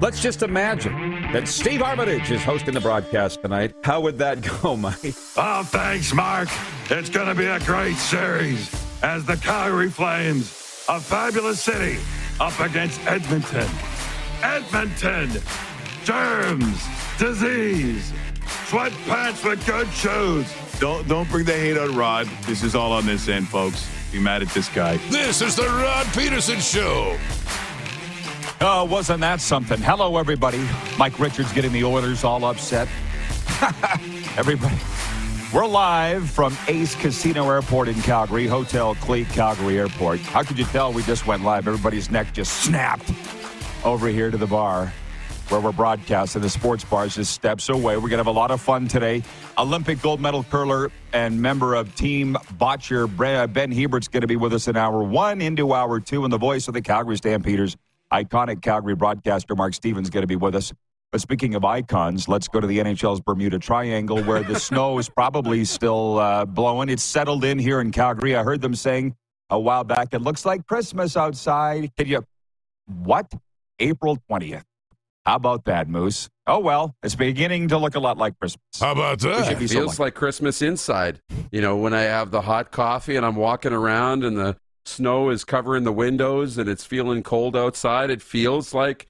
Let's just imagine that Steve Armitage is hosting the broadcast tonight. How would that go, Mike? Oh, thanks, Mark. It's going to be a great series as the Calgary Flames, a fabulous city, up against Edmonton. Edmonton! Germs, disease, sweatpants with good shoes. Don't don't bring the hate on Rod. This is all on this end, folks. Be mad at this guy. This is the Rod Peterson Show. Oh, wasn't that something? Hello, everybody. Mike Richards getting the Oilers all upset. everybody. We're live from Ace Casino Airport in Calgary, Hotel Clique Calgary Airport. How could you tell we just went live? Everybody's neck just snapped over here to the bar where we're broadcasting. The sports bar is just steps away. We're going to have a lot of fun today. Olympic gold medal curler and member of Team Bottcher, Ben Hebert's going to be with us in hour one into hour two, and the voice of the Calgary Stampeders iconic Calgary broadcaster Mark Stephen's going to be with us. But speaking of icons, let's go to the NHL's Bermuda Triangle where the snow is probably still uh, blowing. It's settled in here in Calgary. I heard them saying a while back, it looks like Christmas outside. Can you, what? April 20th. How about that, Moose? Oh, well, it's beginning to look a lot like Christmas. How about that? It feels like Christmas inside. You know, when I have the hot coffee and I'm walking around and the snow is covering the windows and it's feeling cold outside, it feels like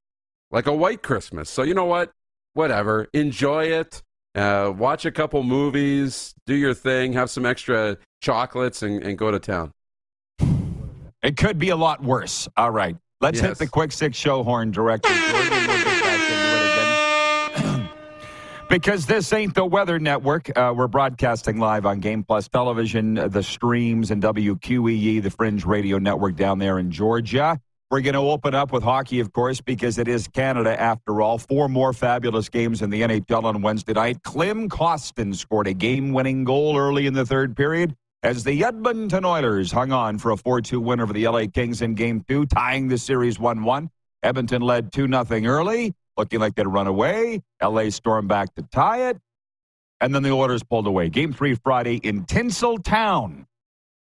like a white Christmas. So you know what? Whatever. Enjoy it. Uh, watch a couple movies, do your thing, have some extra chocolates, and, and go to town. It could be a lot worse. All right. Let's Yes. hit the quick six show horn directly. because this ain't the Weather Network. Uh, we're broadcasting live on Game Plus Television, uh, the streams, and WQEE, the Fringe Radio Network down there in Georgia. We're going to open up with hockey, of course, because it is Canada after all. Four more fabulous games in the NHL on Wednesday night. Klim Kostin scored a game winning goal early in the third period as the Edmonton Oilers hung on for a 4 2 win over the LA Kings in game two, tying the series 1 1. Edmonton led 2 0 early, looking like they'd run away. LA stormed back to tie it. And then the Oilers pulled away. Game three Friday in Tinseltown.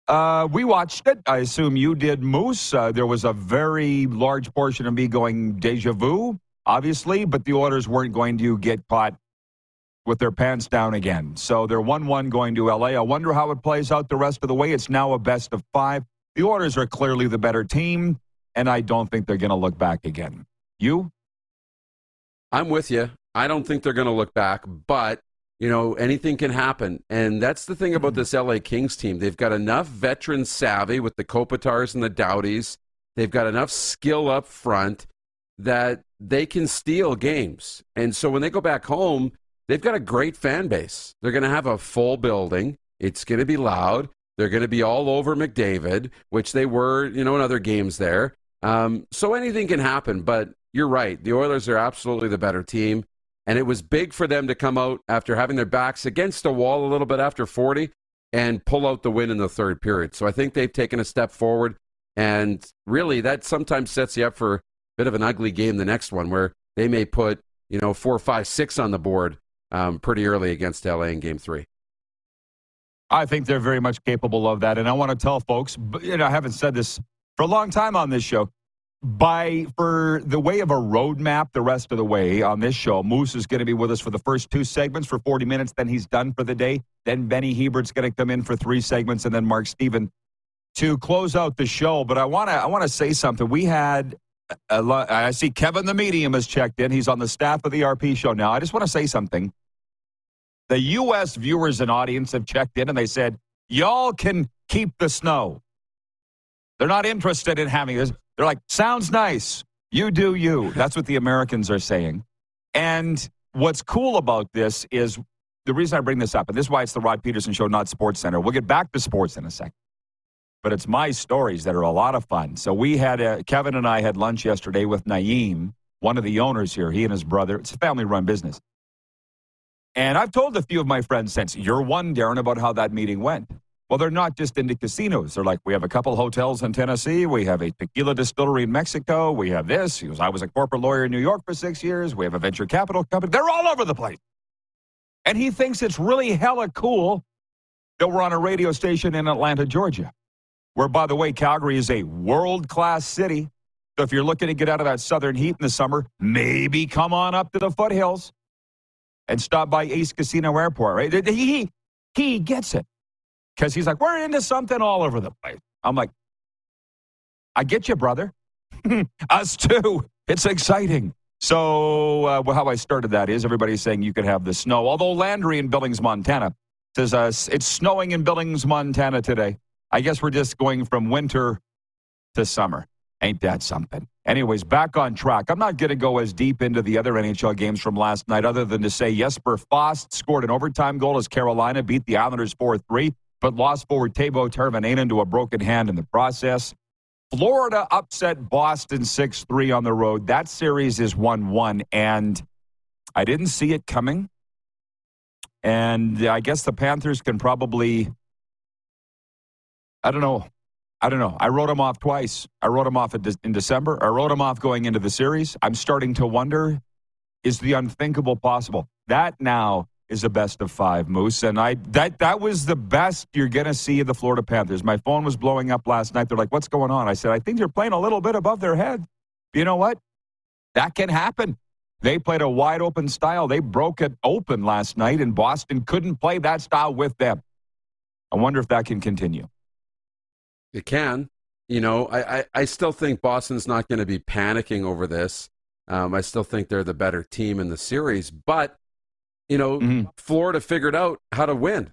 Uh, we watched it. I assume you did, Moose. Uh, there was a very large portion of me going deja vu, obviously, but the Oilers weren't going to get caught with their pants down again. So they're 1 1 going to LA. I wonder how it plays out the rest of the way. It's now a best of five. The Oilers are clearly the better team, and I don't think they're going to look back again. You? I'm with you. I don't think they're going to look back, but you know anything can happen, and that's the thing about this LA Kings team. They've got enough veteran savvy with the Kopitars and the Doughtys. They've got enough skill up front that they can steal games, and so when they go back home, they've got a great fan base. They're going to have a full building. It's going to be loud. They're going to be all over McDavid, which they were, you know, in other games there. Um, so anything can happen, but you're right. The Oilers are absolutely the better team. And it was big for them to come out after having their backs against the wall a little bit after 40 and pull out the win in the third period. So I think they've taken a step forward. And really, that sometimes sets you up for a bit of an ugly game the next one where they may put, you know, four, five, six on the board um, pretty early against LA in game three. I think they're very much capable of that. And I want to tell folks, know, I haven't said this for a long time on this show. By for the way of a roadmap, the rest of the way on this show, Moose is going to be with us for the first two segments for 40 minutes. Then he's done for the day. Then Benny Hebert's going to come in for three segments, and then Mark Stephen to close out the show. But I want to I want to say something. We had a lo- I see Kevin the medium has checked in. He's on the staff of the RP show now. I just want to say something. The U.S. viewers and audience have checked in and they said, y'all can keep the snow. They're not interested in having this. They're like, sounds nice. You do you. That's what the Americans are saying. And what's cool about this is the reason I bring this up, and this is why it's the Rod Peterson Show, not Sports Center. We'll get back to sports in a second. But it's my stories that are a lot of fun. So we had, a, Kevin and I had lunch yesterday with Naeem, one of the owners here, he and his brother. It's a family run business. And I've told a few of my friends since, you're one, Darren, about how that meeting went. Well, they're not just into casinos. They're like, we have a couple hotels in Tennessee. We have a tequila distillery in Mexico. We have this. He goes, I was a corporate lawyer in New York for six years. We have a venture capital company. They're all over the place. And he thinks it's really hella cool that we're on a radio station in Atlanta, Georgia, where, by the way, Calgary is a world class city. So if you're looking to get out of that southern heat in the summer, maybe come on up to the foothills and stop by Ace Casino Airport, right? He, he gets it because he's like, we're into something all over the place. I'm like, I get you, brother. Us too. It's exciting. So, uh, how I started that is everybody's saying you could have the snow. Although Landry in Billings, Montana says uh, it's snowing in Billings, Montana today. I guess we're just going from winter to summer. Ain't that something? Anyways, back on track. I'm not going to go as deep into the other NHL games from last night other than to say Jesper Fast scored an overtime goal as Carolina beat the Islanders 4 3, but lost forward Teuvo Teravainen to a broken hand in the process. Florida upset Boston 6 3 on the road. That series is 1 1, and I didn't see it coming. And I guess the Panthers can probably, I don't know. I don't know. I wrote them off twice. I wrote them off in December. I wrote them off going into the series. I'm starting to wonder is the unthinkable possible? That now is a best of five, Moose. And I that that was the best you're gonna see of the Florida Panthers. My phone was blowing up last night. They're like, "What's going on?" I said, "I think they're playing a little bit above their head." You know what? That can happen. They played a wide open style. They broke it open last night, and Boston couldn't play that style with them. I wonder if that can continue. It can. You know, I, I, I still think Boston's not going to be panicking over this. Um, I still think they're the better team in the series. But, you know, mm-hmm. Florida figured out how to win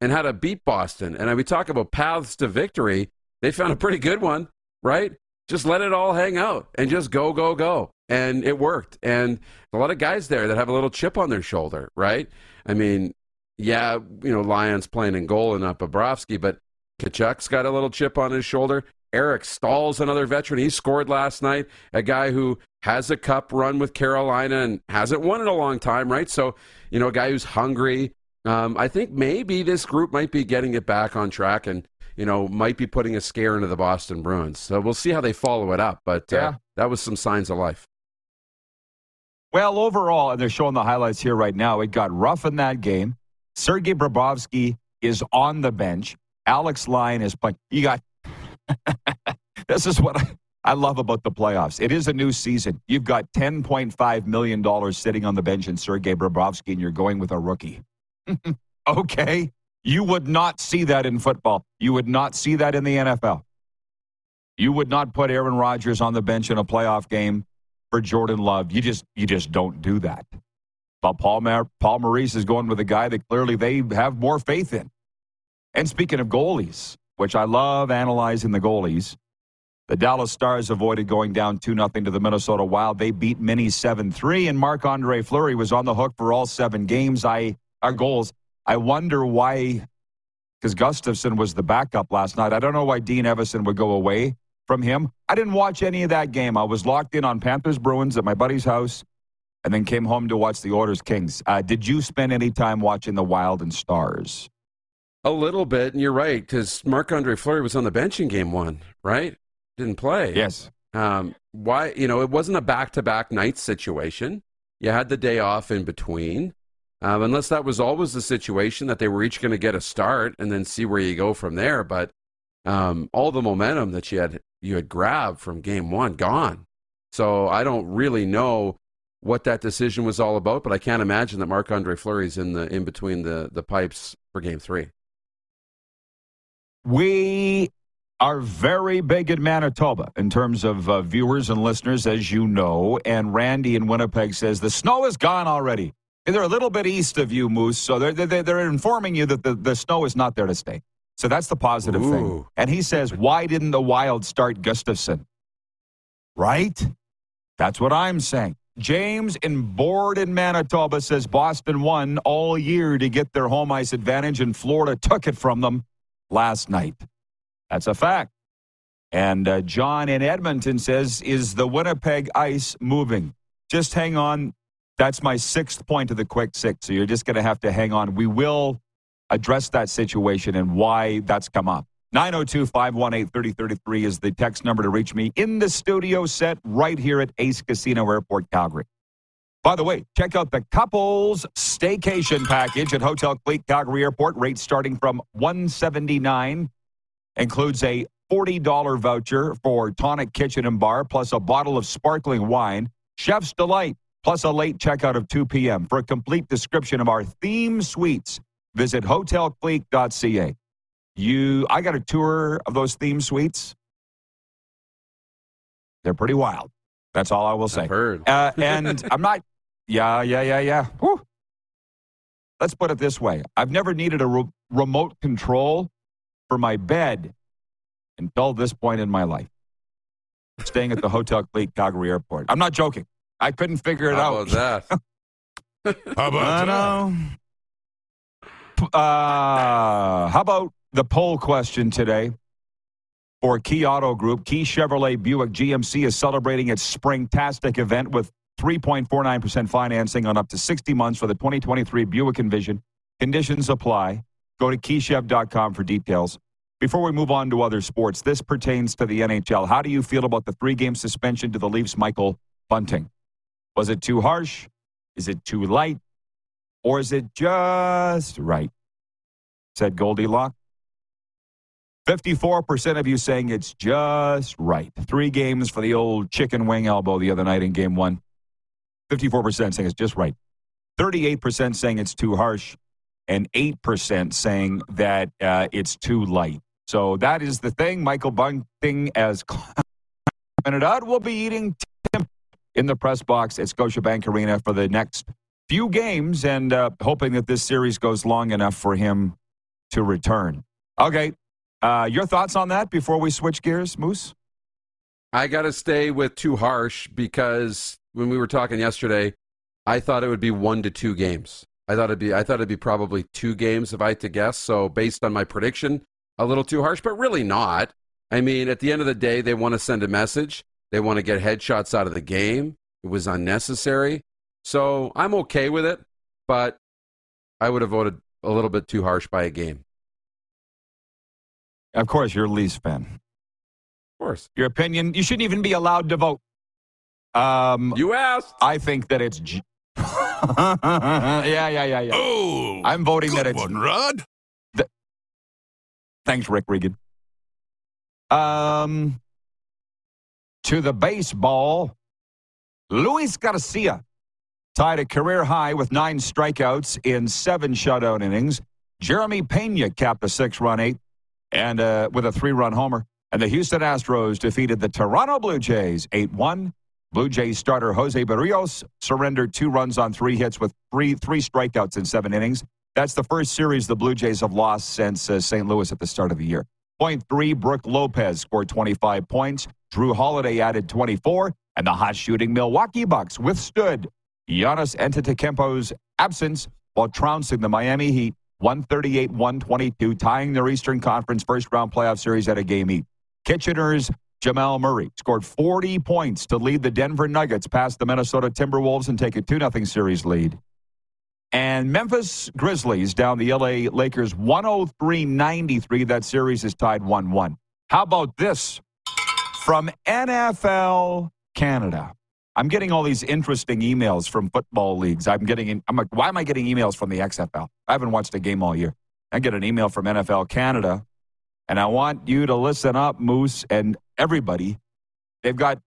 and how to beat Boston. And we talk about paths to victory. They found a pretty good one, right? Just let it all hang out and just go, go, go. And it worked. And a lot of guys there that have a little chip on their shoulder, right? I mean, yeah, you know, Lyon's playing in goal and not Bobrovsky, but Tkachuk's got a little chip on his shoulder. Eric Staal's another veteran. He scored last night. A guy who has a cup run with Carolina and hasn't won in a long time, right? So, you know, a guy who's hungry. Um, I think maybe this group might be getting it back on track and, you know, might be putting a scare into the Boston Bruins. So we'll see how they follow it up. But uh, yeah. that was some signs of life. Well, overall, and they're showing the highlights here right now, it got rough in that game. Sergei Bobrovsky is on the bench. Alex Lyon is playing. You got this is what I, I love about the playoffs. It is a new season. You've got $10.5 million sitting on the bench in Sergei Bobrovsky, and you're going with a rookie. okay. You would not see that in football. You would not see that in the NFL. You would not put Aaron Rodgers on the bench in a playoff game for Jordan Love. You just you just don't do that. But Paul, Mar- Paul Maurice is going with a guy that clearly they have more faith in. And speaking of goalies, which I love analyzing the goalies, the Dallas Stars avoided going down 2 0 to the Minnesota Wild. They beat Mini 7 3, and Marc Andre Fleury was on the hook for all seven games. I our goals. I wonder why, because Gustavsson was the backup last night. I don't know why Dean Evason would go away from him. I didn't watch any of that game. I was locked in on Panthers Bruins at my buddy's house and then came home to watch the Oilers Kings. Uh, did you spend any time watching the Wild and Stars? A little bit, and you're right, because Marc Andre Fleury was on the bench in game one, right? Didn't play. Yes. Um, why? You know, it wasn't a back to back night situation. You had the day off in between. Um, unless that was always the situation that they were each going to get a start and then see where you go from there. But um, all the momentum that you had you had grabbed from game one gone. So I don't really know what that decision was all about, but I can't imagine that Marc Andre Fleury's in the in between the the pipes for game three. We are very big in Manitoba in terms of uh, viewers and listeners, as you know. And Randy in Winnipeg says the snow is gone already. They're a little bit east of you, Moose, so they're, they're, they're informing you that the, the snow is not there to stay. So that's the positive Ooh. thing. And he says, why didn't the Wild start Gustavsson? Right? That's what I'm saying. James in Board in Manitoba says Boston won all year to get their home ice advantage, and Florida took it from them last night. That's a fact. And uh, John in Edmonton says, Is the Winnipeg ice moving? Just hang on. That's my sixth point of the quick six. So you're just going to have to hang on. We will address that situation and why that's come up. 902 518 3033 is the text number to reach me in the studio set right here at Ace Casino Airport, Calgary. By the way, check out the couples staycation package at Hotel Clique Calgary Airport. Rates starting from 179 includes a $40 voucher for Tonic Kitchen and Bar, plus a bottle of sparkling wine, Chef's Delight, plus a late checkout of 2 p.m. For a complete description of our theme suites, visit hotelclique.ca. You, I got a tour of those theme suites. They're pretty wild. That's all I will say. I've heard. Uh, and I'm not, yeah, yeah, yeah, yeah. Whew. Let's put it this way I've never needed a re- remote control for my bed until this point in my life. Staying at the Hotel Clique Calgary Airport. I'm not joking. I couldn't figure it How out. about that? How about that? Uh, how about the poll question today for Key Auto Group? Key Chevrolet Buick GMC is celebrating its Springtastic event with 3.49% financing on up to 60 months for the 2023 Buick Envision. Conditions apply. Go to keychev.com for details. Before we move on to other sports, this pertains to the NHL. How do you feel about the three game suspension to the Leafs' Michael Bunting? Was it too harsh? Is it too light? Or is it just right? Said Goldilocks. 54% of you saying it's just right. Three games for the old chicken wing elbow the other night in game one. 54% saying it's just right. 38% saying it's too harsh. And 8% saying that uh, it's too light. So that is the thing. Michael Bunting, as out, will be eating in the press box at Scotiabank Arena for the next few games and uh, hoping that this series goes long enough for him to return. Okay. Uh, your thoughts on that before we switch gears, Moose? I got to stay with too harsh because when we were talking yesterday, I thought it would be one to two games. I thought it'd be I thought it'd be probably two games if I had to guess. So based on my prediction, a little too harsh, but really not. I mean, at the end of the day, they want to send a message. They want to get headshots out of the game. It was unnecessary. So I'm okay with it, but I would have voted a little bit too harsh by a game. Of course, you're a Leafs fan. Of course. Your opinion, you shouldn't even be allowed to vote. Um, You asked. I think that it's. G- yeah, yeah, yeah, yeah. Oh, I'm voting that it's one, Rod. Thanks, Rick Regan. Um, to the baseball, Luis Garcia tied a career high with nine strikeouts in seven shutout innings. Jeremy Pena capped a six-run eighth and uh, with a three-run homer. And the Houston Astros defeated the Toronto Blue Jays 8-1. Blue Jays starter Jose Berrios surrendered two runs on three hits with three three strikeouts in seven innings. That's the first series the Blue Jays have lost since uh, St. Louis at the start of the year. Point three, Brooke Lopez scored 25 points. Jrue Holiday added 24, and the hot shooting Milwaukee Bucks withstood Giannis Antetokounmpo's absence while trouncing the Miami Heat 138-122, tying their Eastern Conference first round playoff series at a game each. Kitchener's Jamal Murray scored 40 points to lead the Denver Nuggets past the Minnesota Timberwolves and take a 2 0 series lead. And Memphis Grizzlies down the LA Lakers 103 93. That series is tied 1 1. How about this from NFL Canada? I'm getting all these interesting emails from football leagues. I'm getting, in, I'm like, why am I getting emails from the XFL? I haven't watched a game all year. I get an email from NFL Canada, and I want you to listen up, Moose, and everybody. They've got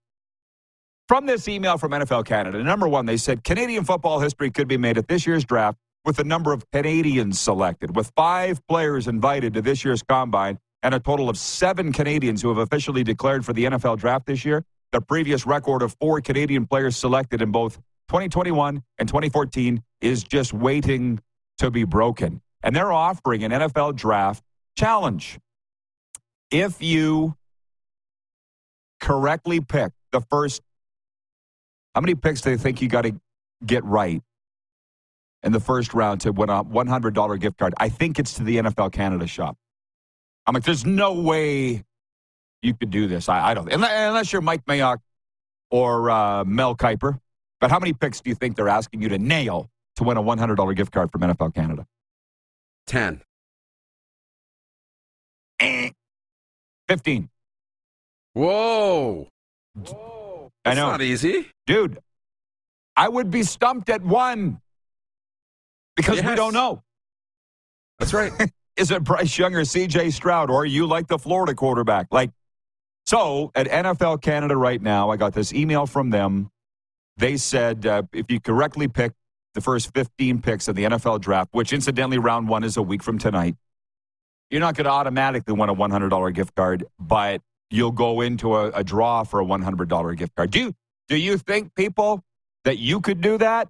from this email from NFL Canada, number one, they said Canadian football history could be made at this year's draft with the number of Canadians selected, with five players invited to this year's combine and a total of seven Canadians who have officially declared for the NFL draft this year. The previous record of four Canadian players selected in both 2021 and 2014 is just waiting to be broken. And they're offering an NFL draft challenge. If you correctly pick the first how many picks do you think you got to get right in the first round to win a $100 gift card? I think it's to the NFL Canada shop. I'm like, there's no way you could do this. I, I don't, unless you're Mike Mayock or uh, Mel Kiper. But how many picks do you think they're asking you to nail to win a $100 gift card from NFL Canada? 10. Eh. 15. Whoa. I That's know. not easy. Dude, I would be stumped at one because we don't know. That's right. Is it Bryce Young or CJ Stroud? Or you like the Florida quarterback? Like, so at NFL Canada right now, I got this email from them. They said uh, if you correctly pick the first 15 picks of the NFL draft, which incidentally, round one is a week from tonight, you're not going to automatically win a $100 gift card, but you'll go into a, a draw for a $100 gift card. Do you, do you think, people, that you could do that?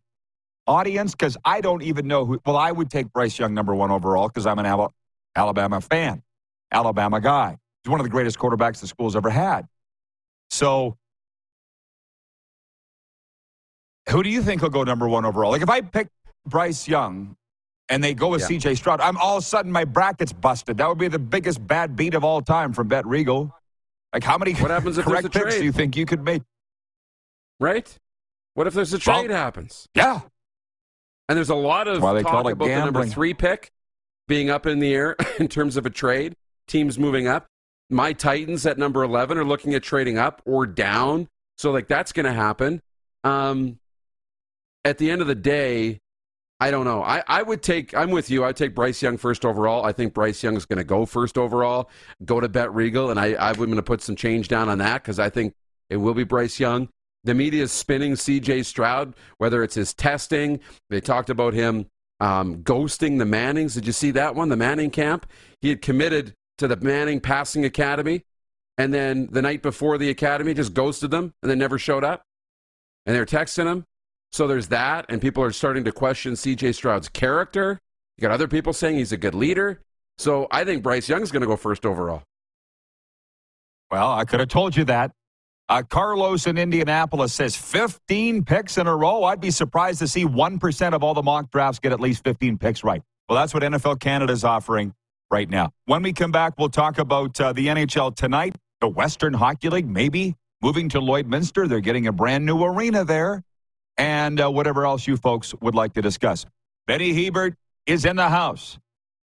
Audience? Because I don't even know who. Well, I would take Bryce Young number one overall because I'm an Alabama fan, Alabama guy. He's one of the greatest quarterbacks the school's ever had. So, who do you think will go number one overall? Like, if I pick Bryce Young and they go with yeah. CJ Stroud, I'm all of a sudden my bracket's busted. That would be the biggest bad beat of all time from Bet Regal. Like, how many what happens if correct picks trade? do you think you could make? Right? What if there's a trade well, happens? Yeah. And there's a lot of talk about the number three pick being up in the air in terms of a trade, teams moving up. My Titans at number 11 are looking at trading up or down. So, like, that's going to happen. Um, at the end of the day, I don't know. I, I would take, I'm with you. I'd take Bryce Young first overall. I think Bryce Young is going to go first overall, go to Bet Regal, and I, I'm going to put some change down on that because I think it will be Bryce Young. The media is spinning CJ Stroud, whether it's his testing. They talked about him um, ghosting the Mannings. Did you see that one? The Manning camp? He had committed to the Manning Passing Academy, and then the night before the academy just ghosted them and then never showed up. And they're texting him. So there's that, and people are starting to question CJ Stroud's character. You got other people saying he's a good leader. So I think Bryce Young's going to go first overall. Well, I could have told you that. Uh, Carlos in Indianapolis says 15 picks in a row. I'd be surprised to see 1% of all the mock drafts get at least 15 picks right. Well, that's what NFL Canada is offering right now. When we come back, we'll talk about uh, the NHL tonight, the Western Hockey League, maybe moving to Lloydminster. They're getting a brand new arena there, and uh, whatever else you folks would like to discuss. Benny Hebert is in the house.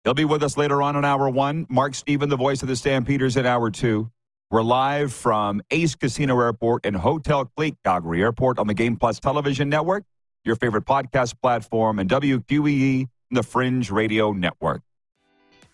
He'll be with us later on in hour one. Mark Stephen, the voice of the Stampeders, in hour two. We're live from Ace Casino Airport and Hotel Clique, Calgary Airport on the Game Plus Television Network, your favorite podcast platform, and WQEE, the Fringe Radio Network.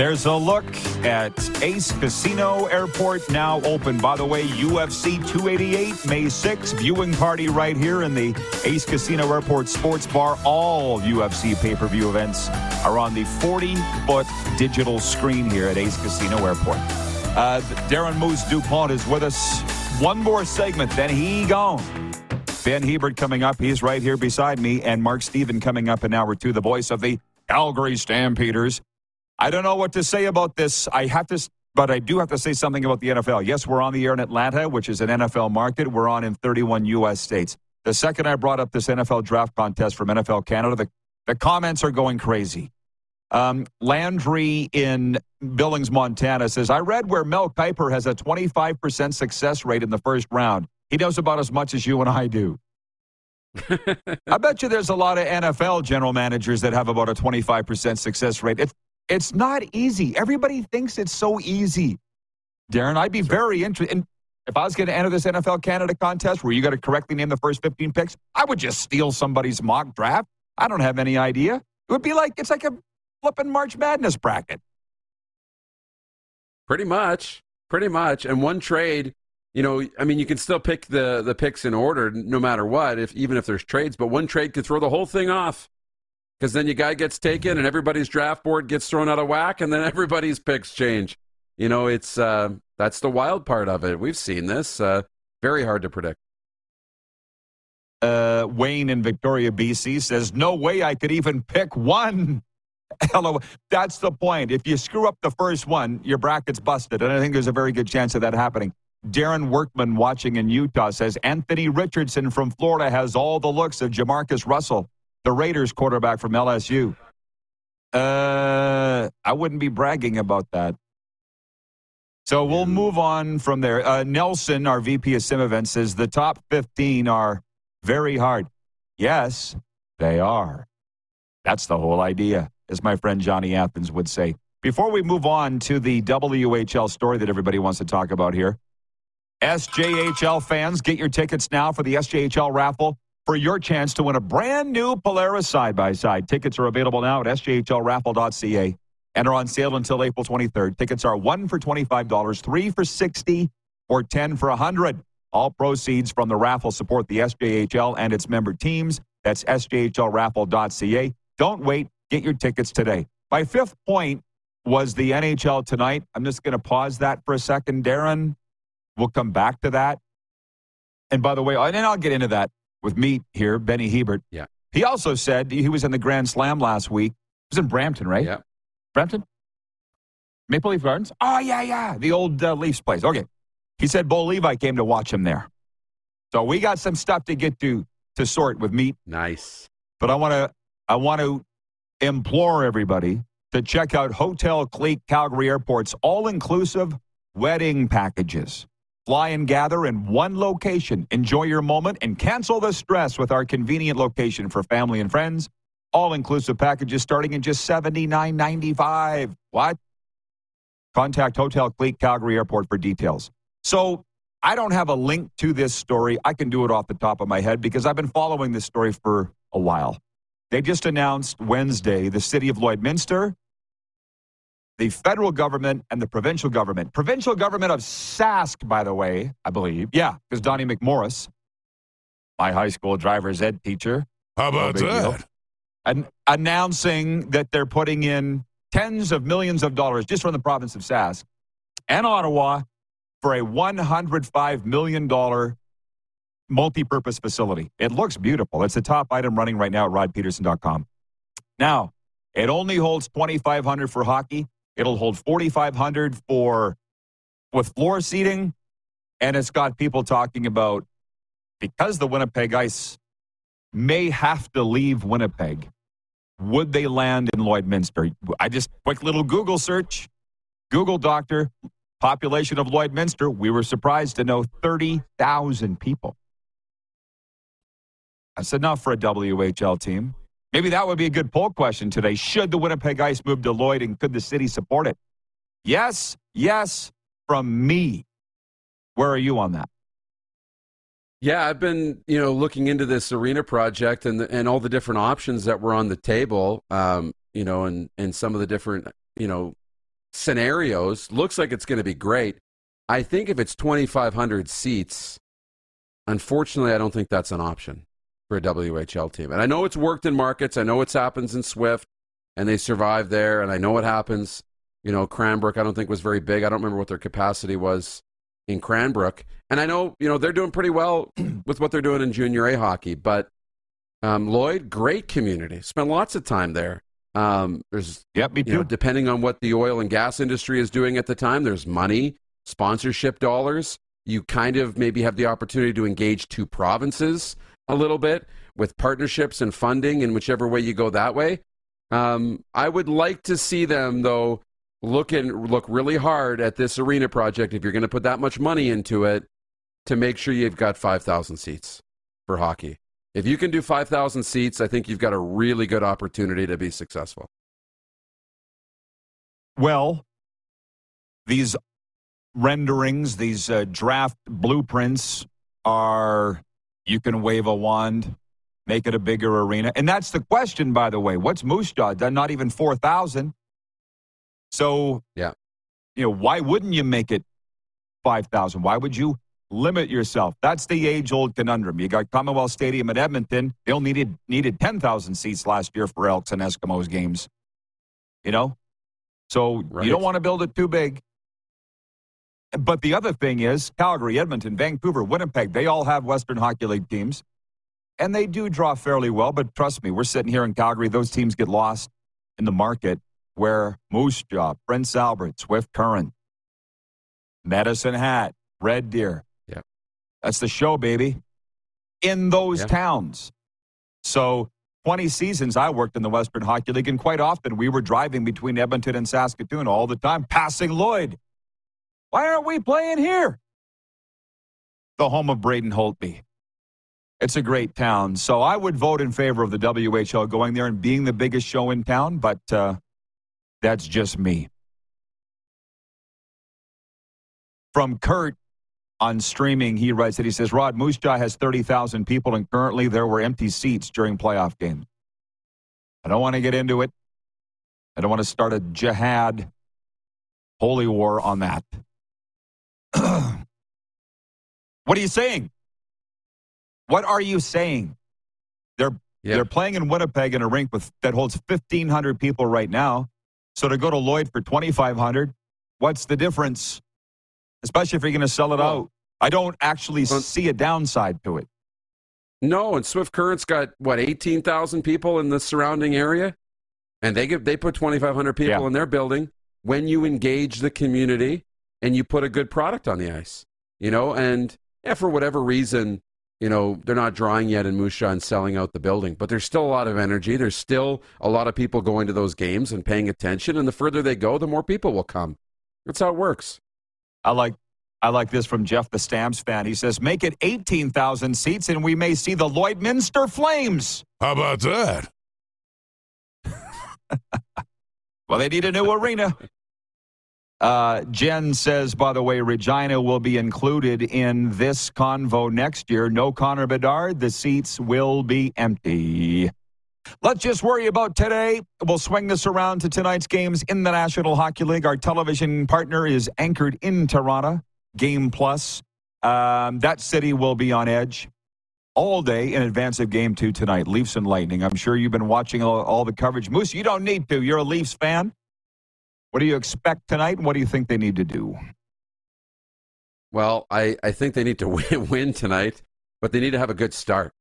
There's a look at Ace Casino Airport now open. By the way, UFC 288, May 6th, viewing party right here in the Ace Casino Airport Sports Bar. All UFC pay per view events are on the 40 foot digital screen here at Ace Casino Airport. Uh, Darren Moose DuPont is with us. One more segment, then he gone. Ben Hebert coming up. He's right here beside me. And Mark Stephen coming up in hour two, the voice of the Calgary Stampeders. I don't know what to say about this. I have to, but I do have to say something about the NFL. Yes, we're on the air in Atlanta, which is an NFL market. We're on in 31 U.S. states. The second I brought up this NFL draft contest from NFL Canada, the, the comments are going crazy. Um, Landry in Billings, Montana says, I read where Mel Kiper has a 25% success rate in the first round. He knows about as much as you and I do. I bet you there's a lot of NFL general managers that have about a 25% success rate. It's, it's not easy. Everybody thinks it's so easy. Darren, I'd be very interested. And if I was going to enter this NFL Canada contest where you got to correctly name the first 15 picks, I would just steal somebody's mock draft. I don't have any idea. It would be like, it's like a flipping March Madness bracket. Pretty much. Pretty much. And one trade, you know, I mean, you can still pick the, the picks in order no matter what, if even if there's trades, but one trade could throw the whole thing off. Because then your guy gets taken and everybody's draft board gets thrown out of whack and then everybody's picks change. You know, it's uh, that's the wild part of it. We've seen this. Uh, very hard to predict. Uh, Wayne in Victoria, BC says, No way I could even pick one. Hello. That's the point. If you screw up the first one, your bracket's busted. And I think there's a very good chance of that happening. Darren Workman watching in Utah says Anthony Richardson from Florida has all the looks of Jamarcus Russell, the Raiders quarterback from LSU. Uh, I wouldn't be bragging about that. So we'll move on from there. Uh, Nelson, our VP of Sim Events, says the top 15 are very hard. Yes, they are. That's the whole idea, as my friend Johnny Athens would say. Before we move on to the WHL story that everybody wants to talk about here, SJHL fans, get your tickets now for the SJHL raffle for your chance to win a brand new Polaris side by side. Tickets are available now at sjhlraffle.ca and are on sale until April 23rd. Tickets are one for $25, three for 60 or 10 for 100 All proceeds from the raffle support the SJHL and its member teams. That's sjhlraffle.ca. Don't wait. Get your tickets today. My fifth point was the NHL tonight. I'm just going to pause that for a second, Darren. We'll come back to that. And by the way, and I'll get into that with me here, Benny Hebert. Yeah. He also said he was in the Grand Slam last week. He was in Brampton, right? Yeah. Brampton? Maple Leaf Gardens? Oh, yeah, yeah. The old uh, Leafs place. Okay. He said Bo Levi came to watch him there. So we got some stuff to get to to sort with meat. Nice. But I want to I want to implore everybody to check out Hotel Clique Calgary Airport's all-inclusive wedding packages. Fly and gather in one location. Enjoy your moment and cancel the stress with our convenient location for family and friends. All-inclusive packages starting at just $79.95. What? Contact Hotel Clique Calgary Airport for details. So I don't have a link to this story. I can do it off the top of my head because I've been following this story for a while. They just announced Wednesday the city of Lloydminster, the federal government, and the provincial government. Provincial government of Sask, by the way, I believe. Yeah, because Donnie McMorris, my high school driver's ed teacher. How no about big deal, that? an- announcing that they're putting in tens of millions of dollars just from the province of Sask and Ottawa for a $105 million multi-purpose facility. It looks beautiful. It's the top item running right now at rodpeterson.com. Now, it only holds 2,500 for hockey. It'll hold 4,500 for with floor seating, and it's got people talking about because the Winnipeg Ice may have to leave Winnipeg. Would they land in Lloydminster? I just quick little Google search. Google doctor, population of Lloydminster. We were surprised to know 30,000 people. That's enough for a WHL team. Maybe that would be a good poll question today. Should the Winnipeg Ice move to Lloyd and could the city support it? Yes, yes, from me. Where are you on that? Yeah, I've been you know looking into this arena project and the, and all the different options that were on the table. Um, you know, and and some of the different you know scenarios. Looks like it's going to be great. I think if it's 2,500 seats, unfortunately, I don't think that's an option for a WHL team. And I know it's worked in markets. I know it's happens in Swift, and they survive there. And I know it happens. You know, Cranbrook, I don't think was very big. I don't remember what their capacity was in Cranbrook. And I know, you know, they're doing pretty well with what they're doing in junior A hockey. But um, Lloyd, great community. Spent lots of time there. Um, there's, Yep, me you know, too. depending on what the oil and gas industry is doing at the time, there's money, sponsorship dollars. You kind of maybe have the opportunity to engage two provinces a little bit with partnerships and funding in whichever way you go that way. Um, I would like to see them though look and look really hard at this arena project if you're going to put that much money into it to make sure you've got 5,000 seats for hockey. If you can do 5,000 seats, I think you've got a really good opportunity to be successful. Well, these renderings, these uh, draft blueprints are you can wave a wand, make it a bigger arena. And that's the question, by the way. What's Moose Jaw? Not even 4,000. So, yeah. you know, why wouldn't you make it 5,000? Why would you limit yourself? That's the age old conundrum. You got Commonwealth Stadium at Edmonton. They only needed, needed 10,000 seats last year for Elks and Eskimos games. You know? So Right. you don't want to build it too big. But the other thing is Calgary, Edmonton, Vancouver, Winnipeg, they all have Western Hockey League teams. And they do draw fairly well, but trust me, we're sitting here in Calgary. Those teams get lost in the market where Moose Jaw, Prince Albert, Swift Current, Medicine Hat, Red Deer. Yeah. That's the show, baby. In those Yeah. towns. So 20 seasons I worked in the Western Hockey League, and quite often we were driving between Edmonton and Saskatoon all the time, passing Lloyd. Why aren't we playing here? The home of Braden Holtby. It's a great town. So I would vote in favor of the WHL going there and being the biggest show in town, but uh, that's just me. From Kurt on streaming, he writes that he says, Rod, Moose Jaw has 30,000 people, and currently there were empty seats during playoff games. I don't want to get into it. I don't want to start a jihad, holy war on that. What are you saying? What are you saying? They're Yeah. they're playing in Winnipeg in a rink with that holds 1,500 people right now. So to go to Lloyd for 2,500, what's the difference? Especially if you're going to sell it out. I don't actually Well- see a downside to it. No, and Swift Current's got what eighteen thousand people in the surrounding area, and they give they put twenty five hundred people Yeah. in their building. When you engage the community and you put a good product on the ice, you know, and yeah, for whatever reason, you know, they're not drawing yet in Moose Jaw and selling out the building, but there's still a lot of energy. There's still a lot of people going to those games and paying attention, and the further they go, the more people will come. That's how it works. I like I like this from Jeff the Stamps fan. He says, "Make it 18,000 seats and we may see the Lloydminster Flames." How about that? Well, they need a new arena. Uh, Jen says, by the way, Regina will be included in this convo next year. No Connor Bedard. The seats will be empty. Let's just worry about today. We'll swing this around to tonight's games in the National Hockey League. Our television partner is anchored in Toronto, Game Plus. Um, that city will be on edge all day in advance of Game Two tonight. Leafs and Lightning. I'm sure you've been watching all, all the coverage. Moose, you don't need to. You're a Leafs fan. What do you expect tonight, and what do you think they need to do? Well, I, I think they need to win, win tonight, but they need to have a good start.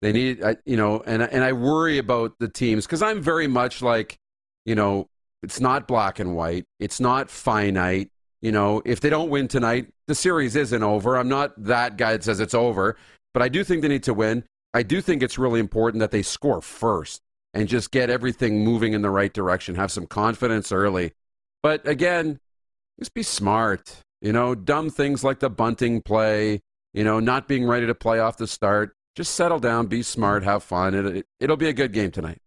They need, I- you know, and and I worry about the teams because I'm very much like, you know, it's not black and white. It's not finite. You know, if they don't win tonight, the series isn't over. I'm not that guy that says it's over, but I do think they need to win. I do think it's really important that they score first and just get everything moving in the right direction. Have some confidence early. But again, just be smart. You know, dumb things like the bunting play, you know, not being ready to play off the start. Just settle down, be smart, have fun. It, it, it'll be a good game tonight.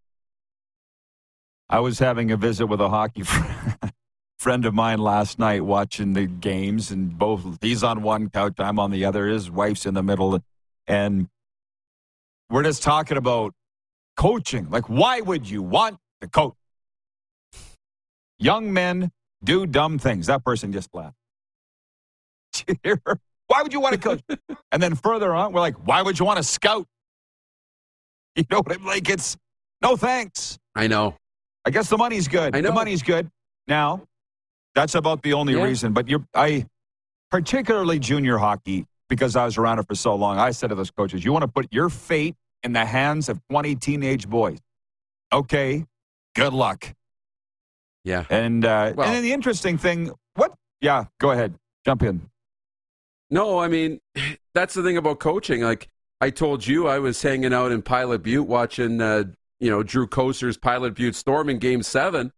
I was having a visit with a hockey friend, friend of mine last night watching the games, and both he's on one couch, I'm on the other. His wife's in the middle, and we're just talking about coaching. Like, why would you want to coach? Young men do dumb things. That person just laughed. why would you want to coach? and then further on, we're like, why would you want to scout? You know what I'm like? It's no thanks. I know. I guess the money's good. I know. The money's good. Now, that's about the only Yeah. reason. But you're, I, particularly junior hockey, because I was around it for so long, I said to those coaches, you want to put your fate in the hands of 20 teenage boys. Okay, good luck. Yeah. And, uh, Well- and then the interesting thing, what? Yeah, go ahead. Jump in. No, I mean, that's the thing about coaching. Like I told you, I was hanging out in Pilot Butte watching, uh, you know, Drew Koser's Pilot Butte Storm in Game Seven,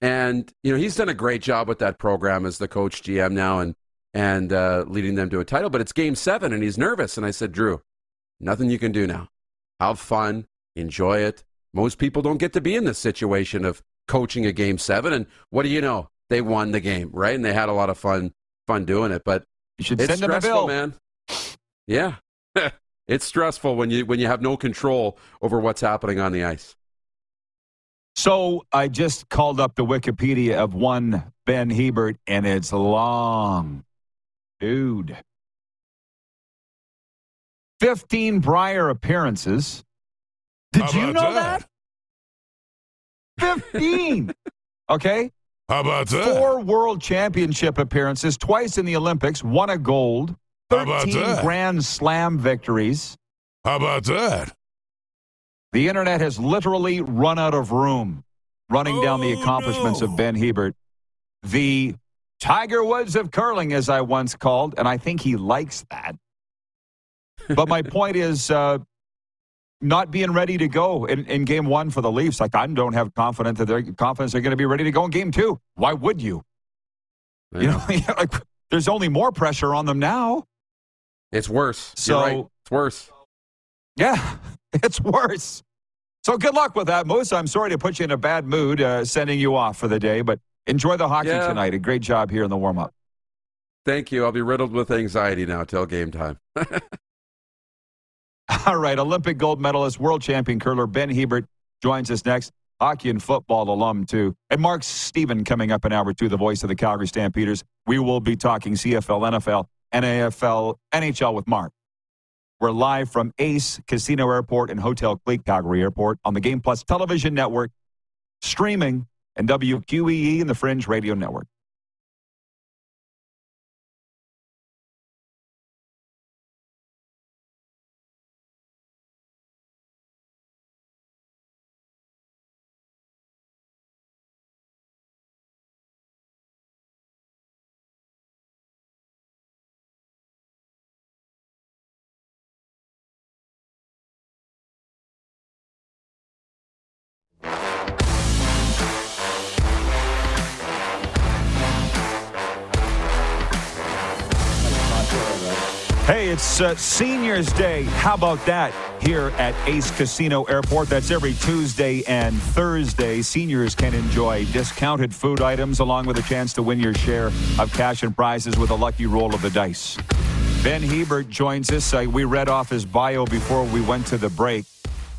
and you know he's done a great job with that program as the coach GM now, and and uh, leading them to a title. But it's Game Seven, and he's nervous. And I said, Drew, nothing you can do now. have fun, enjoy it. Most people don't get to be in this situation of coaching a game seven, and what do you know? They won the game, right? And they had a lot of fun, fun doing it. But You should it's send them a stressful, bill. man. Yeah, it's stressful when you when you have no control over what's happening on the ice. So I just called up the Wikipedia of one Ben Hebert, and it's long. Dude. 15 prior appearances. Did How you about know that? 15. okay. How about that? Four world championship appearances, twice in the Olympics, won a gold, How about 13 that? Grand Slam victories. How about that? The internet has literally run out of room running down the Oh, accomplishments no. of Ben Hebert. The Tiger Woods of curling, as I once called, and I think he likes that. But my point is uh, not being ready to go in, in game one for the Leafs. Like, I don't have confidence that they're, confidence they're going to be ready to go in game two. Why would you? I You know. like, there's only more pressure on them now. it's worse. So- right. It's worse. Yeah, it's worse. So good luck with that, Moose. I'm sorry to put you in a bad mood, uh, sending you off for the day, but enjoy the hockey Yeah. tonight. A great job here in the warm up. Thank you. I'll be riddled with anxiety now till game time. All right, Olympic gold medalist, world champion curler Ben Hebert joins us next. Hockey and football alum, too. And Mark Stephen coming up in hour two, the voice of the Calgary Stampeders. We will be talking CFL, NFL, NAFL, NHL with Mark. We're live from Ace Casino Airport and Hotel Clique Calgary Airport on the Game Plus television network, streaming, and WQEE and the Fringe Radio Network. It's uh, Seniors Day. How about that here at Ace Casino Airport? That's every Tuesday and Thursday. Seniors can enjoy discounted food items along with a chance to win your share of cash and prizes with a lucky roll of the dice. Ben Hebert joins us. Uh, we read off his bio before we went to the break.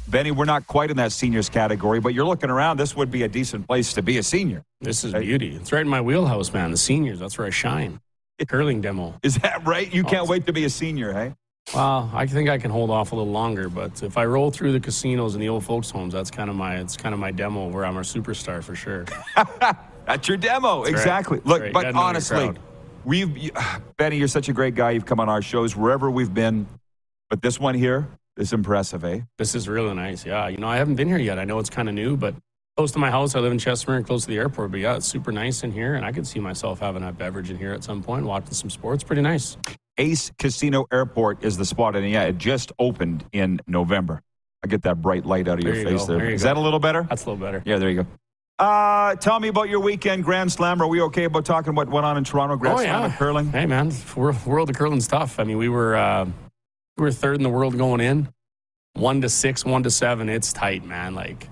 Benny, we're not quite in that seniors category, but you're looking around. This would be a decent place to be a senior. This is beauty. It's right in my wheelhouse, man. The seniors, that's where I shine. Curling demo. Is that right? You can't wait to be a senior, hey? Well, I think I can hold off a little longer, but if I roll through the casinos and the old folks' homes, that's kind of my it's kind of my demo where I'm a superstar for sure. That's your demo, That's exactly. That's Look, right. But gotta know your honestly, we've you- Benny, you're such a great guy. You've come on our shows wherever we've been, but this one here is impressive, eh? This is really nice. Yeah, you know, I haven't been here yet. I know it's kind of new, but close to my house. I live in Chestermere, close to the airport. But yeah, it's super nice in here, and I could see myself having a beverage in here at some point, watching some sports. Pretty nice. Ace Casino Airport is the spot, and yeah, it just opened in November. I get that bright light out of There your you face go. there. There you Is go. that a little better? That's a little better. Yeah, there you go. Uh, tell me about your weekend Grand Slam. Are we okay about talking what went on in Toronto Grand Oh, Slam yeah. curling? Hey man, world of curling's tough. I mean, we were uh, we were third in the world going in, one to six, one to seven. It's tight, man. Like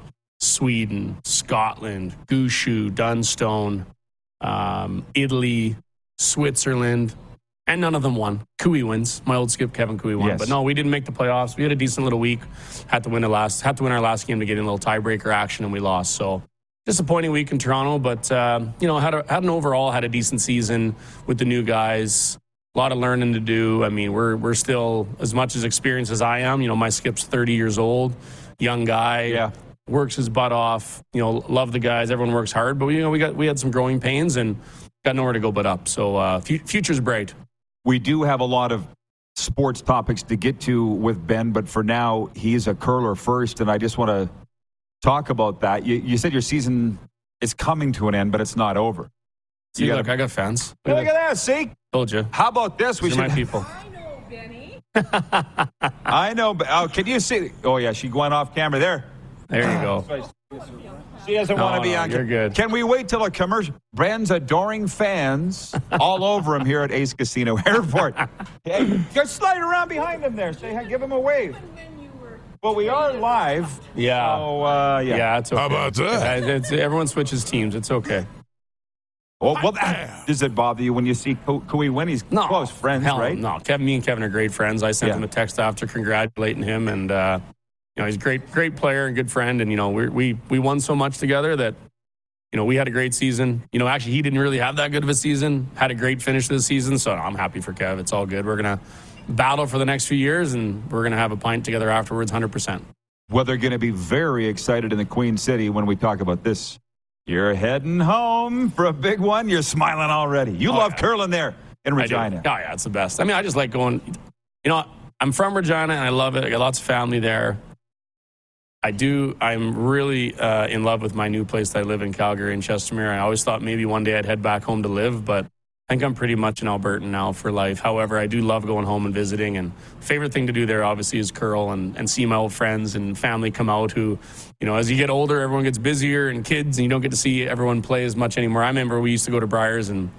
Sweden, Scotland, Gushue, Dunstone, um, Italy, Switzerland, and none of them won. Koe wins. My old skip Kevin Koe won, Yes. but no, we didn't make the playoffs. We had a decent little week. Had to win the last. Had to win our last game to get in a little tiebreaker action, and we lost. So disappointing week in Toronto, but um, you know had a, had an overall had a decent season with the new guys. A lot of learning to do. I mean, we're we're still as much as experienced as I am. You know, my skip's 30 years old, young guy. Yeah. Works his butt off. You know, love the guys. Everyone works hard, but you know we got we had some growing pains and got nowhere to go but up. So uh, fu- future's bright. We do have a lot of sports topics to get to with Ben, but for now, he's a curler first, and I just want to talk about that. You, you said your season is coming to an end, but it's not over. See, You look, gotta- I got fans. Hey, Look at that. See? Told you. How about this? We These are should. my people. I know. Benny. I know but, oh, can you see? Oh, yeah. She went off camera there. There you go. She doesn't No, want to be no, on. you're good. Can we wait till a commercial? Brand's adoring fans all over him here at Ace Casino Airport. Hey, just slide around behind him there. Say hi, give him a wave. Well, we are live. Yeah. So, uh, yeah. Yeah, it's okay. How about that? Uh, it's- everyone switches teams. It's okay. Well, well that, does it bother you when you see Ko- Koe win? He's No, close friends, Hell, right? No, Kevin, me and Kevin are great friends. I sent Yeah. him a text after congratulating him, and uh, you know he's a great, great player and good friend. And you know we we we won so much together that you know we had a great season. You know, actually he didn't really have that good of a season. Had a great finish to the season, so I'm happy for Kev. It's all good. We're gonna battle for the next few years, and we're gonna have a pint together afterwards, hundred percent. Well, they're going to be very excited in the Queen City when we talk about this. You're heading home for a big one. You're smiling already. You oh, love curling there in Oh. Regina. Oh yeah, it's the best. I mean, I just like going. You know, I'm from Regina and I love it. I got lots of family there. I do. I'm really uh, in love with my new place that I live in, Calgary and Chestermere. I always thought maybe one day I'd head back home to live, but I think I'm pretty much an Albertan now for life. However, I do love going home and visiting. And favorite thing to do there, obviously, is curl and, and see my old friends and family come out. Who, you know, as you get older, everyone gets busier and kids, and you don't get to see everyone play as much anymore. I remember we used to go to Briers and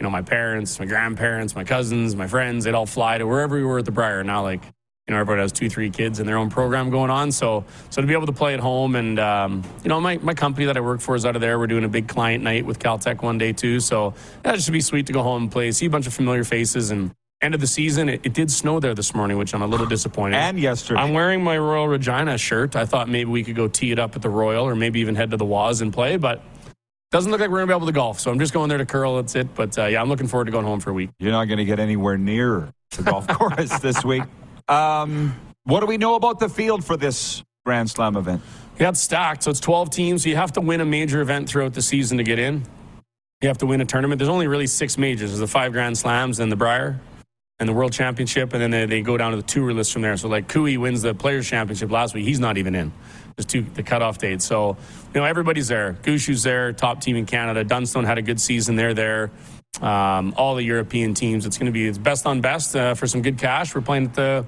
you know, my parents, my grandparents, my cousins, my friends, they'd all fly to wherever we were at the Brier. Now, like, you know, everybody has two, three kids and their own program going on. So, so to be able to play at home and, um, you know, my, my company that I work for is out of there. We're doing a big client night with Caltech one day too. So that just be sweet to go home and play, see a bunch of familiar faces and end of the season. It, it did snow there this morning, which I'm a little disappointed. And yesterday. I'm wearing my Royal Regina shirt. I thought maybe we could go tee it up at the Royal or maybe even head to the Waz and play, but doesn't look like we're going to be able to golf. So I'm just going there to curl. That's it. But uh, yeah, I'm looking forward to going home for a week. You're not going to get anywhere near the golf course this week. Um, what do we know about the field for this Grand Slam event? Yeah, it's stacked. So it's 12 teams. You have to win a major event throughout the season to get in. You have to win a tournament. There's only really six majors. There's the five Grand Slams and the Brier and the World Championship, and then they, they go down to the tour list from there. So like Koe wins the Players Championship last week. He's not even in. There's two the cutoff date. So you know everybody's there. Gushue's there, top team in Canada. Dunstone had a good season. They're there. Um, all the European teams. It's going to be it's best on best uh, for some good cash. We're playing at the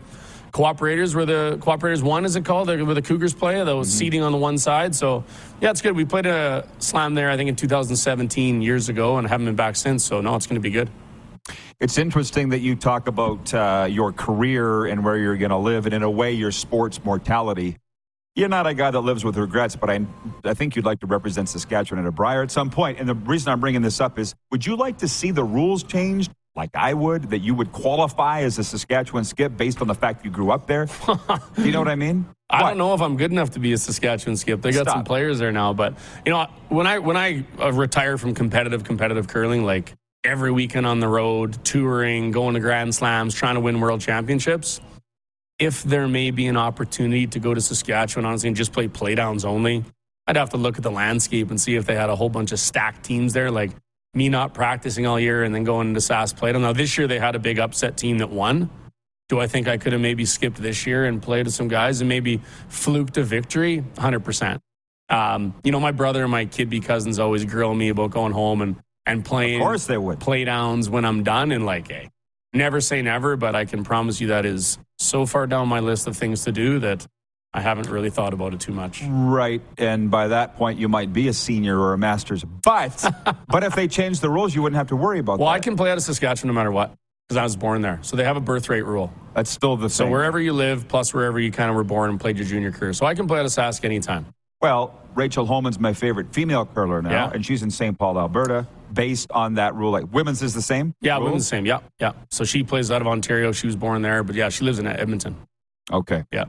Cooperators, where the Cooperators one is it called? Where the Cougars play, the seating on the one side. So yeah, it's good. We played a slam there, I think in 2017 years ago, and haven't been back since. So no, it's going to be good. It's interesting that you talk about uh, your career and where you're going to live, and in a way, your sports mortality. You're not a guy that lives with regrets, but I, I think you'd like to represent Saskatchewan at a Brier at some point. And the reason I'm bringing this up is would you like to see the rules changed like I would, that you would qualify as a Saskatchewan skip based on the fact you grew up there? Do you know what I mean? I What? don't know if I'm good enough to be a Saskatchewan skip. They got some players there now, but you know when I when I uh, retire from competitive competitive curling, like every weekend on the road, touring, going to Grand Slams, trying to win World Championships. If there may be an opportunity to go to Saskatchewan, honestly, and just play playdowns only, I'd have to look at the landscape and see if they had a whole bunch of stacked teams there, like me not practicing all year and then going into SAS playdown. Now this year they had a big upset team that won. Do I think I could have maybe skipped this year and played with some guys and maybe fluked a victory? 100%. Um, you know, my brother and my kid be cousins always grill me about going home and, and playing Of course they would. playdowns when I'm done. And like, hey, never say never, but I can promise you that is so far down my list of things to do that I haven't really thought about it too much. Right, and by that point, you might be a senior or a master's. But, but if they change the rules, you wouldn't have to worry about that. Well, that. I can play out of Saskatchewan no matter what because I was born there. So they have a birth rate rule. That's still the same. So same. wherever you live, plus wherever you kind of were born and played your junior career. So I can play out of Sask anytime. Well, Rachel Homan's my favorite female curler now, Yeah. and she's in St. Paul, Alberta, based on that rule. Like women's is the same. Yeah, rule? women's the same. Yeah, yeah. So she plays out of Ontario. She was born there, but yeah, she lives in Edmonton. Okay. Yeah.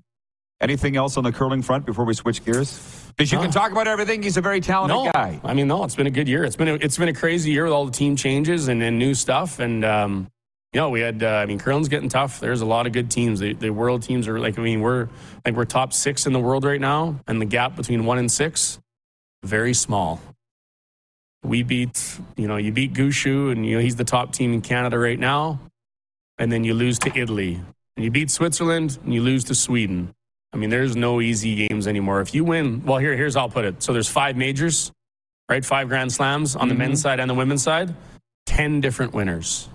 Anything else on the curling front before we switch gears? Because you can talk about everything. He's a very talented No, guy. I mean, no, it's been a good year. It's been a, it's been a crazy year with all the team changes and, and new stuff. And um, you know, we had uh, I mean, curling's getting tough. There's a lot of good teams. The, the world teams are like I mean, we're like we're top six in the world right now, and the gap between one and six very small. We beat you know you beat Gushue, and you know he's the top team in Canada right now, and then you lose to Italy, and you beat Switzerland, and you lose to Sweden. I mean, there's no easy games anymore. If you win, well, here, here's how I'll put it. So there's five majors, right? Five Grand Slams on the men's mm-hmm. side and the women's side. Ten different winners.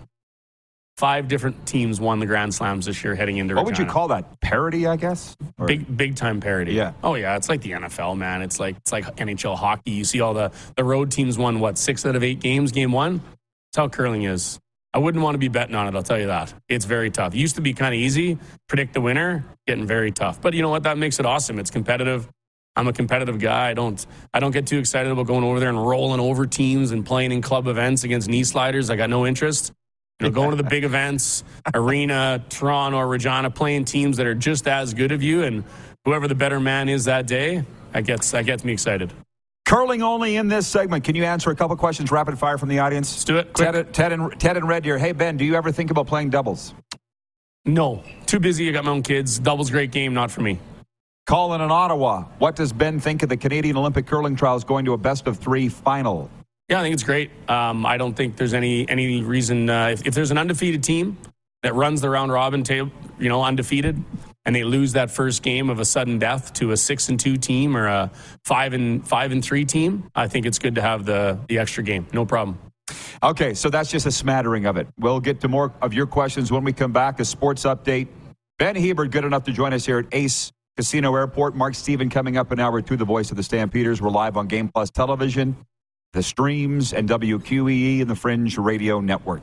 Five different teams won the Grand Slams this year, heading into. What would you call that? Parody, I guess. Or- Big big time parity. Yeah. Oh yeah, it's like the NFL, man. It's like it's like NHL hockey. You see all the the road teams won what six out of eight games, game one. That's how curling is. I wouldn't want to be betting on it. I'll tell you that. It's very tough. It used to be kind of easy. Predict the winner, getting very tough. But you know what? That makes it awesome. It's competitive. I'm a competitive guy. I don't I don't get too excited about going over there and rolling over teams and playing in club events against knee sliders. I got no interest. You know, going to the big events, Arena, Toronto, or Regina, playing teams that are just as good of you, and whoever the better man is that day, that gets that gets me excited. Curling only in this segment. Can you answer a couple questions rapid fire from the audience? Let's do it. Ted, Ted, and, Ted and Red here. Hey, Ben, do you ever think about playing doubles? No, too busy. I got my own kids. Doubles great game, not for me. Colin in Ottawa. What does Ben think of the Canadian Olympic curling trials going to a best of three final? Yeah, I think it's great. Um, I don't think there's any any reason uh, if, if there's an undefeated team that runs the round robin table, you know, undefeated, and they lose that first game of a sudden death to a six and two team or a five and five and three team, I think it's good to have the the extra game. No problem. Okay, so that's just a smattering of it. We'll get to more of your questions when we come back. A sports update. Ben Hebert, good enough to join us here at Ace Casino Airport. Mark Stephen coming up an hour two, the voice of the Stampeders. We're live on Game Plus Television, the streams, and WQEE and the Fringe Radio Network.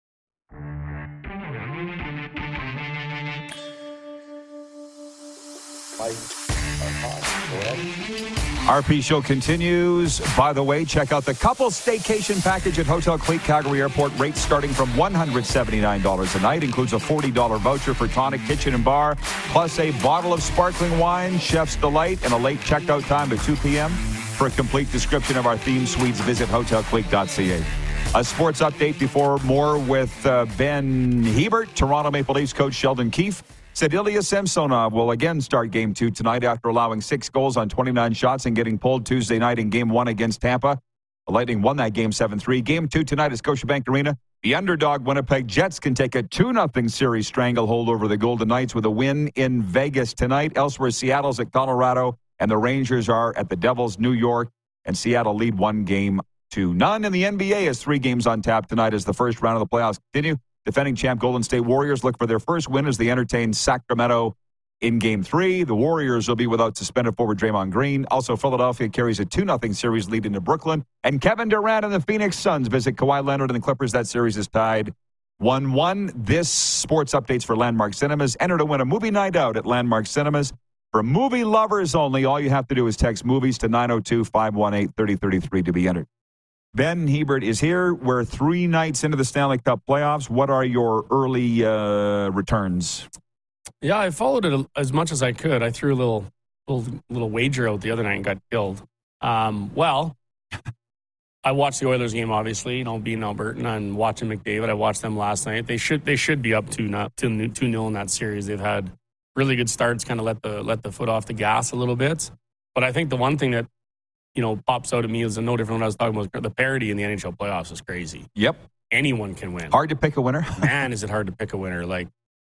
RP show continues. By the way, check out the couple staycation package at Hotel Clique Calgary Airport. Rates starting from $179 a night. Includes a $40 voucher for tonic, kitchen, and bar, plus a bottle of sparkling wine, chef's delight, and a late checkout time at 2 p.m. For a complete description of our theme suites, visit hotelclique.ca. A sports update before more with uh, Ben Hebert, Toronto Maple Leafs coach Sheldon Keefe. Said Ilya Samsonov will again start game two tonight after allowing six goals on 29 shots and getting pulled Tuesday night in game one against Tampa. The Lightning won that game 7 3. Game two tonight at Scotiabank Arena. The underdog Winnipeg Jets can take a 2 0 series stranglehold over the Golden Knights with a win in Vegas tonight. Elsewhere, Seattle's at Colorado, and the Rangers are at the Devils, New York, and Seattle lead one game to none. And the NBA has three games on tap tonight as the first round of the playoffs continue. Defending champ Golden State Warriors look for their first win as they entertain Sacramento in game three. The Warriors will be without suspended forward Draymond Green. Also, Philadelphia carries a 2 0 series lead into Brooklyn. And Kevin Durant and the Phoenix Suns visit Kawhi Leonard and the Clippers. That series is tied 1 1. This sports updates for Landmark Cinemas. Enter to win a movie night out at Landmark Cinemas. For movie lovers only, all you have to do is text movies to 902 518 3033 to be entered. Ben Hebert is here. We're three nights into the Stanley Cup playoffs. What are your early uh, returns? Yeah, I followed it as much as I could. I threw a little little, little wager out the other night and got killed. Um, well, I watched the Oilers game, obviously. You know, being Albertan and watching McDavid. I watched them last night. They should they should be up two not two two nil in that series. They've had really good starts, kind of let the let the foot off the gas a little bit. But I think the one thing that you know pops out at me is no different when I was talking about the parity in the NHL playoffs is crazy. Yep, anyone can win. Hard to pick a winner. Man, is it hard to pick a winner? Like,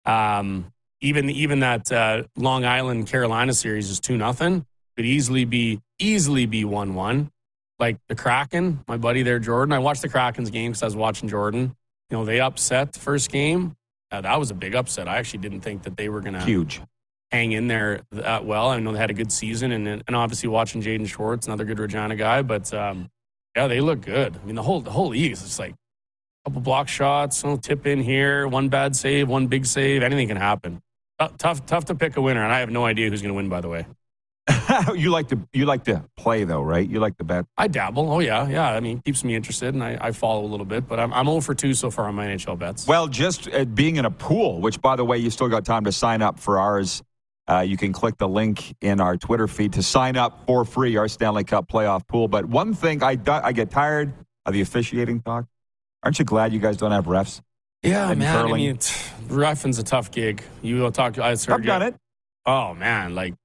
um, even even that uh, Long Island Carolina series is two nothing. Could easily be easily be one one. Like the Kraken, my buddy there, Jordan. I watched the Kraken's game because I was watching Jordan. You know, they upset the first game. Uh, that was a big upset. I actually didn't think that they were gonna huge hang in there that well. I know they had a good season, and and obviously watching Jaden Schwartz, another good Regina guy. But um, yeah, they look good. I mean, the whole the whole league is like a couple block shots, a little tip in here, one bad save, one big save. Anything can happen. Uh, tough tough to pick a winner, and I have no idea who's going to win. By the way. you like to you like to play though, right? You like to bet. I dabble. Oh yeah, yeah. I mean, keeps me interested, and I, I follow a little bit. But I'm I'm 0 for two so far on my NHL bets. Well, just uh, being in a pool, which by the way, you still got time to sign up for ours. Uh, you can click the link in our Twitter feed to sign up for free our Stanley Cup playoff pool. But one thing I I get tired of the officiating talk. Aren't you glad you guys don't have refs? Yeah, in man. curling? I mean, t- refing's a tough gig. You will talk. I I've done it. Oh man, like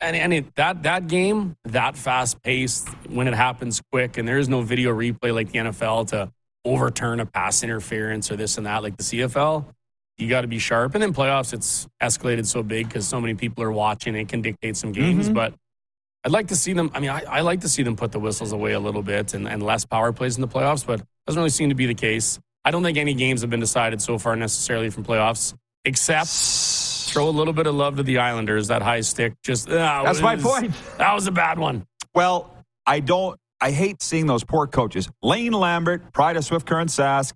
and and it, that that game that fast paced when it happens quick and there is no video replay like the NFL to overturn a pass interference or this and that like the CFL. You got to be sharp. And then playoffs, it's escalated so big because so many people are watching. It can dictate some games. Mhm. But I'd like to see them. I mean, I, I like to see them put the whistles away a little bit and, and less power plays in the playoffs, but doesn't really seem to be the case. I don't think any games have been decided so far necessarily from playoffs, except throw a little bit of love to the Islanders. That high stick just. that That's my point. That was a bad one. Well, I don't. I hate seeing those poor coaches. Lane Lambert, pride of Swift Current Sask,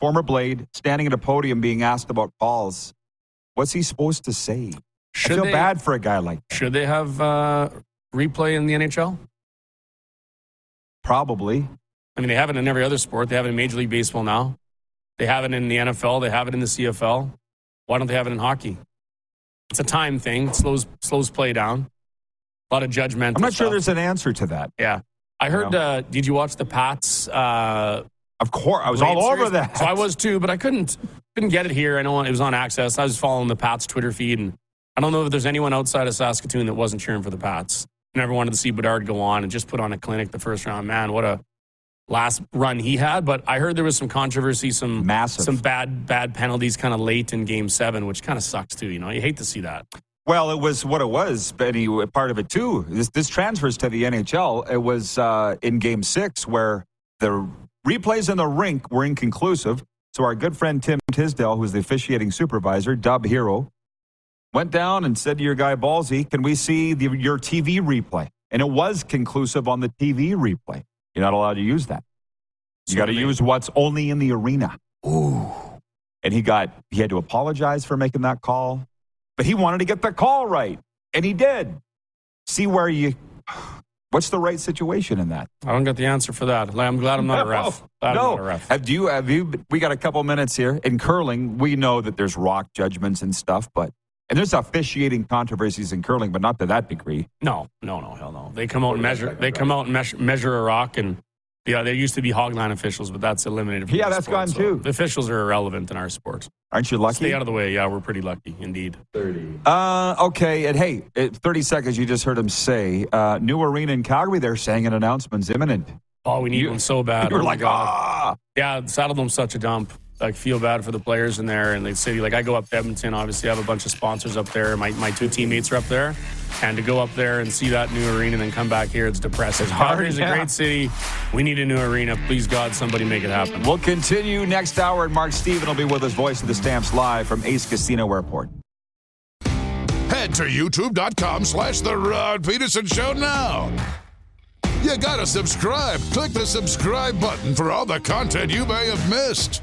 former Blade, standing at a podium being asked about calls. What's he supposed to say? Should I feel they- bad for a guy like Should they have uh, replay in the NHL? probably. I mean, they have it in every other sport. They have it in Major League Baseball now. They have it in the NFL. They have it in the CFL. Why don't they have it in hockey? It's a time thing. It slows slows play down. A lot of judgment. I'm not sure there's an answer to that. Yeah, I heard. Uh, did you watch the Pats? Uh, Of course, I was Blade all over that. So I was too, but I couldn't couldn't get it here. I know it was on Access. I was following the Pats Twitter feed, and I don't know if there's anyone outside of Saskatoon that wasn't cheering for the Pats. Never wanted to see Bedard go on and just put on a clinic the first round. Man, what a last run he had. But I heard there was some controversy, some Massive. some bad bad penalties, kind of late in Game Seven, which kind of sucks too. You know, you hate to see that. Well, it was what it was, Benny. Part of it too. This, this transfers to the NHL. It was uh, in Game Six where the replays in the rink were inconclusive. So our good friend Tim Tisdale, who's the officiating supervisor, Dub Hero, went down and said to your guy Ballsy, "Can we see the, your TV replay?" And it was conclusive on the TV replay. You're not allowed to use that. You got to use what's only in the arena. Ooh. And he got he had to apologize for making that call, but he wanted to get the call right, and he did. See where you what's the right situation in that? I don't get the answer for that. I'm glad I'm not a ref. Glad I'm no. not a ref. Have you have you we got a couple minutes here. In curling, we know that there's rock judgments and stuff, but and there's officiating controversies in curling, but not to that degree. No, no, no, hell no. They come out and measure. They come out and measure, measure a rock, and yeah, there used to be hog hogline officials, but that's eliminated. From Yeah, the that's sport, gone so too. The officials are irrelevant in our sport. Aren't you lucky? Stay out of the way. Yeah, we're pretty lucky indeed. Uh, okay, and hey, 30 seconds, you just heard him say, uh, new arena in Calgary, they're saying an announcement's imminent. Oh, we need You- one so bad. You were Oh like, God. ah. Yeah, Saddledome's such a dump. Like, feel bad for the players in there and the city. Like, I go up to Edmonton. Obviously, I have a bunch of sponsors up there. My, my two teammates are up there. And to go up there and see that new arena and then come back here, it's depressing. It's hard, Calgary's yeah. a great city. We need a new arena. Please, God, somebody make it happen. We'll continue next hour, and Mark Stephen will be with us, voice of the Stamps, live from Ace Casino Airport. Head to youtube.com slash The Rod Peterson Show now. You gotta subscribe. Click the subscribe button for all the content you may have missed.